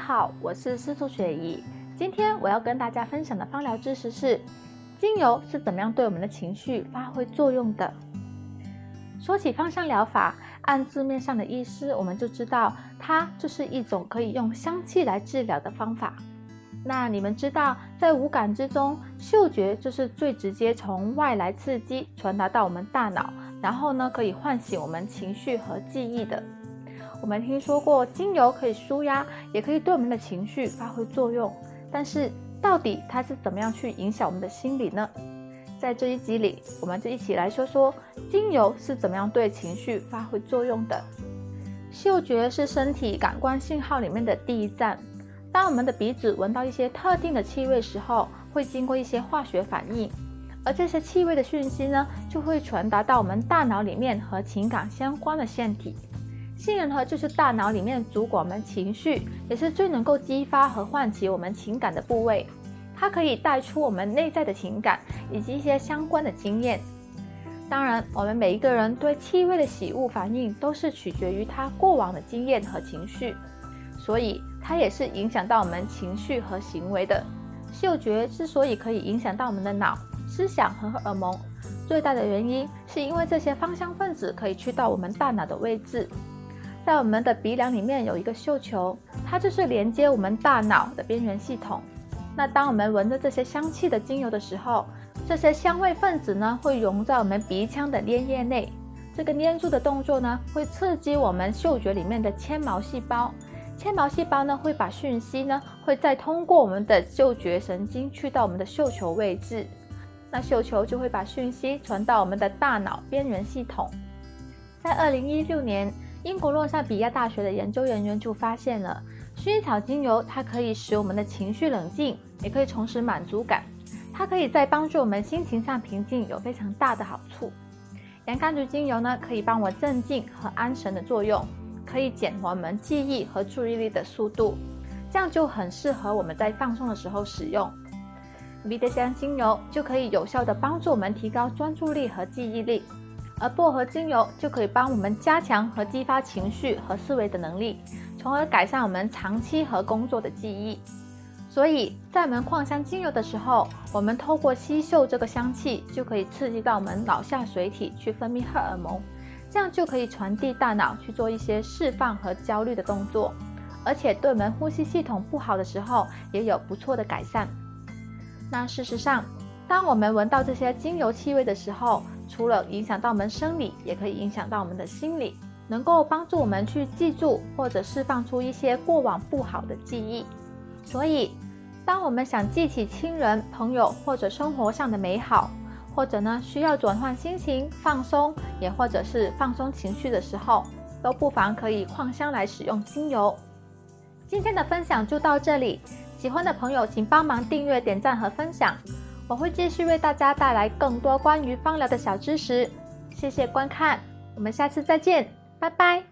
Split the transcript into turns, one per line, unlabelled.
好，我是司徒雪怡。今天我要跟大家分享的芳疗知识是，精油是怎么样对我们的情绪发挥作用的。说起芳香疗法，按字面上的意思，我们就知道它就是一种可以用香气来治疗的方法。那你们知道，在五感之中，嗅觉就是最直接从外来刺激传达到我们大脑，然后呢，可以唤醒我们情绪和记忆的。我们听说过精油可以舒压，也可以对我们的情绪发挥作用，但是到底它是怎么样去影响我们的心理呢？在这一集里，我们就一起来说说精油是怎么样对情绪发挥作用的。嗅觉是身体感官信号里面的第一站。当我们的鼻子闻到一些特定的气味时候，会经过一些化学反应，而这些气味的讯息呢，就会传达到我们大脑里面和情感相关的腺体。杏仁核就是大脑里面主管我们情绪，也是最能够激发和唤起我们情感的部位。它可以带出我们内在的情感以及一些相关的经验。当然，我们每一个人对气味的喜恶反应，都是取决于他过往的经验和情绪，所以。它也是影响到我们情绪和行为的。嗅觉之所以可以影响到我们的脑、思想和荷尔蒙，最大的原因是因为这些芳香分子可以去到我们大脑的位置。在我们的鼻梁里面有一个嗅球，它就是连接我们大脑的边缘系统。那当我们闻着这些香气的精油的时候，这些香味分子呢会融在我们鼻腔的粘液内。这个粘住的动作呢会刺激我们嗅觉里面的纤毛细胞。纤毛细胞呢，会把讯息呢，会再通过我们的嗅觉神经去到我们的嗅球位置，那嗅球就会把讯息传到我们的大脑边缘系统。在二零一六年，英国洛萨比亚大学的研究人员就发现了，薰衣草精油它可以使我们的情绪冷静，也可以重拾满足感，它可以在帮助我们心情上平静有非常大的好处。洋甘菊精油呢，可以帮我镇静和安神的作用。可以减缓我们记忆和注意力的速度，这样就很适合我们在放松的时候使用。迷迭香精油就可以有效地帮助我们提高专注力和记忆力，而薄荷精油就可以帮我们加强和激发情绪和思维的能力，从而改善我们长期和工作的记忆。所以在我们扩香精油的时候，我们透过吸嗅这个香气，就可以刺激到我们脑下垂体去分泌荷尔蒙。这样就可以传递大脑去做一些释放和焦虑的动作，而且对我们呼吸系统不好的时候也有不错的改善。那事实上，当我们闻到这些精油气味的时候，除了影响到我们生理，也可以影响到我们的心理，能够帮助我们去记住或者释放出一些过往不好的记忆。所以，当我们想记起亲人、朋友或者生活上的美好，或者呢，需要转换心情、放松，也或者是放松情绪的时候，都不妨可以扩香来使用精油。今天的分享就到这里，喜欢的朋友请帮忙订阅、点赞和分享，我会继续为大家带来更多关于芳疗的小知识。谢谢观看，我们下次再见，拜拜。